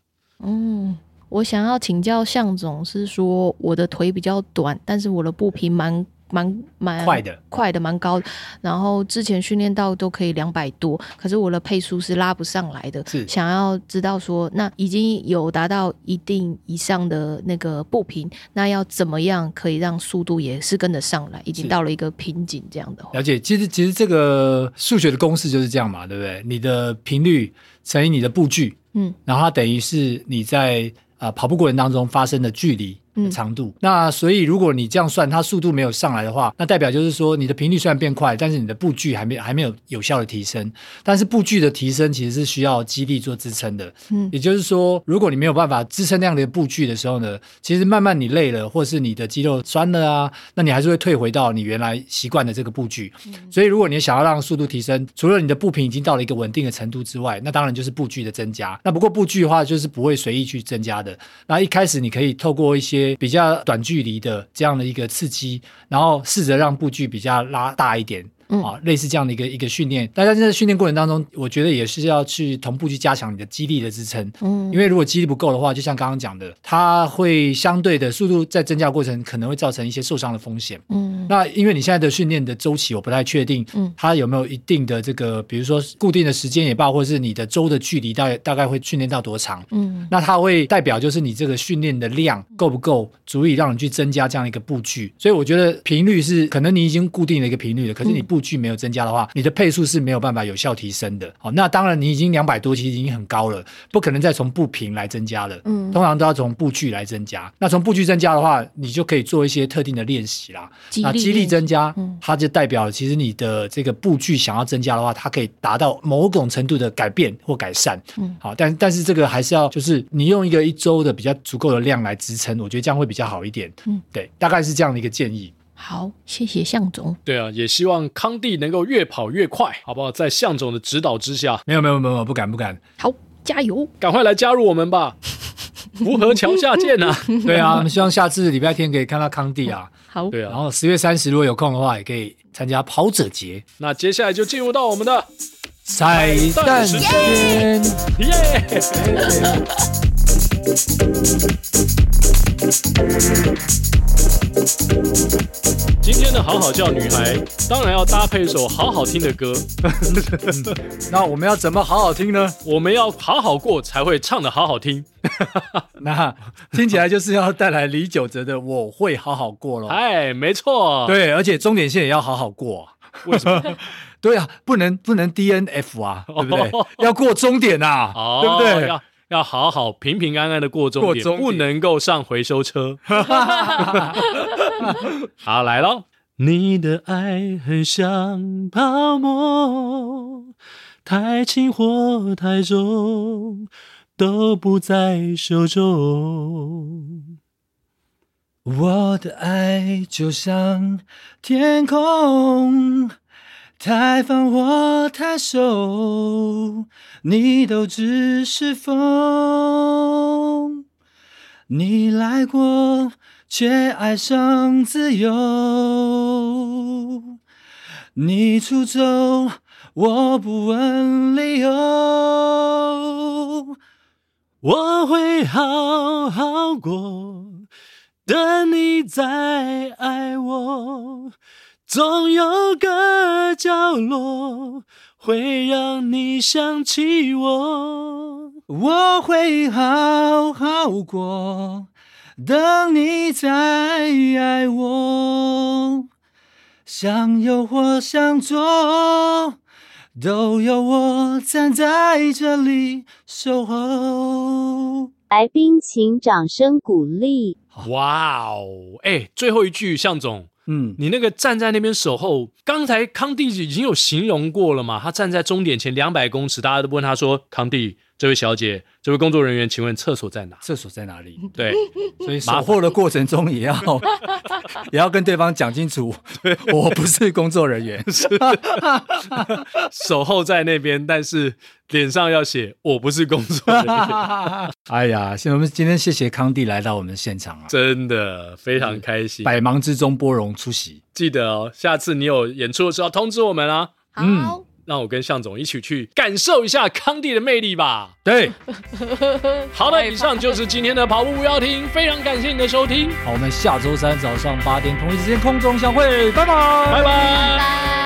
Speaker 3: 嗯，我想要请教向总，是说我的腿比较短，但是我的步频蛮蛮蛮
Speaker 2: 快的，
Speaker 3: 快的蛮高的。然后之前训练到都可以两百多，可是我的配速是拉不上来的。
Speaker 2: 是
Speaker 3: 想要知道说，那已经有达到一定以上的那个步频，那要怎么样可以让速度也是跟得上来？已经到了一个瓶颈这样的话。
Speaker 2: 了解，其实其实这个数学的公式就是这样嘛，对不对？你的频率乘以你的步距，嗯，然后它等于是你在啊、呃、跑步过程当中发生的距离。长度，那所以如果你这样算，它速度没有上来的话，那代表就是说你的频率虽然变快，但是你的步距还没还没有有效的提升。但是步距的提升其实是需要肌力做支撑的，嗯，也就是说，如果你没有办法支撑那样的步距的时候呢，其实慢慢你累了，或是你的肌肉酸了啊，那你还是会退回到你原来习惯的这个步距。所以如果你想要让速度提升，除了你的步频已经到了一个稳定的程度之外，那当然就是步距的增加。那不过步距的话，就是不会随意去增加的。那一开始你可以透过一些比较短距离的这样的一个刺激，然后试着让步距比较拉大一点。嗯、啊，类似这样的一个一个训练，大家在训练过程当中，我觉得也是要去同步去加强你的肌力的支撑。嗯，因为如果肌力不够的话，就像刚刚讲的，它会相对的速度在增加过程可能会造成一些受伤的风险。嗯，那因为你现在的训练的周期我不太确定，嗯，它有没有一定的这个，比如说固定的时间也罢，或者是你的周的距离大概大概会训练到多长？嗯，那它会代表就是你这个训练的量够不够，足以让你去增加这样一个步距。所以我觉得频率是可能你已经固定了一个频率了，可是你不。步距没有增加的话，你的配速是没有办法有效提升的。好，那当然你已经两百多，其实已经很高了，不可能再从步频来增加了。嗯，通常都要从步距来增加。那从步距增加的话，你就可以做一些特定的练习啦。那肌力增加，它就代表其实你的这个步距想要增加的话，它可以达到某种程度的改变或改善。嗯，好，但但是这个还是要就是你用一个一周的比较足够的量来支撑，我觉得这样会比较好一点。嗯，对，大概是这样的一个建议。
Speaker 3: 好，谢谢向总。
Speaker 1: 对啊，也希望康帝能够越跑越快，好不好？在向总的指导之下，
Speaker 2: 没有没有没有，不敢不敢。
Speaker 3: 好，加油！
Speaker 1: 赶快来加入我们吧！福和桥下见啊！
Speaker 2: 对啊，我们希望下次礼拜天可以看到康帝啊。
Speaker 3: 好，
Speaker 1: 对啊。
Speaker 2: 然后十月三十如果有空的话，也可以参加跑者节。
Speaker 1: 那接下来就进入到我们的
Speaker 2: 彩蛋时间，耶！
Speaker 1: 今天的好好叫女孩，当然要搭配一首好好听的歌。
Speaker 2: 那我们要怎么好好听呢？
Speaker 1: 我们要好好过才会唱的好好听。
Speaker 2: 那听起来就是要带来李玖哲的《我会好好过》喽。
Speaker 1: 哎，没错，
Speaker 2: 对，而且终点线也要好好过。
Speaker 1: 为什么？
Speaker 2: 对啊，不能不能 DNF 啊，对不对？要过终点啊，对不对？
Speaker 1: 要要好好平平安安的过终点，不能够上回收车。好，来喽！你的爱很像泡沫，太轻或太重都不在手中。
Speaker 2: 我的爱就像天空，太放或太收，你都只是风。你来过。却爱上自由，你出走，我不问理由。
Speaker 1: 我会好好过，等你再爱我，总有个角落会让你想起我。
Speaker 2: 我会好好过。等你再爱我，想有或想做，都有我站在这里守候。
Speaker 4: 来宾请掌声鼓励。
Speaker 1: 哇哦，哎，最后一句，向总，嗯，你那个站在那边守候，刚才康帝已经有形容过了嘛？他站在终点前两百公尺，大家都问他说，康帝。这位小姐，这位工作人员，请问厕所在哪？
Speaker 2: 厕所在哪里？
Speaker 1: 对，
Speaker 2: 所以守货的过程中也要 也要跟对方讲清楚，我不是工作人员，是
Speaker 1: 守候在那边，但是脸上要写我不是工作人员。
Speaker 2: 哎呀，现在我们今天谢谢康帝来到我们现场啊，
Speaker 1: 真的非常开心，
Speaker 2: 百忙之中拨冗出席，
Speaker 1: 记得哦，下次你有演出的时候通知我们啊。
Speaker 3: 好。
Speaker 1: 让我跟向总一起去感受一下康帝的魅力吧。
Speaker 2: 对，
Speaker 1: 好的，以上就是今天的跑步不要停，非常感谢你的收听。
Speaker 2: 好，我们下周三早上八点同一时间空中相会，拜拜，
Speaker 1: 拜拜。
Speaker 3: 拜拜。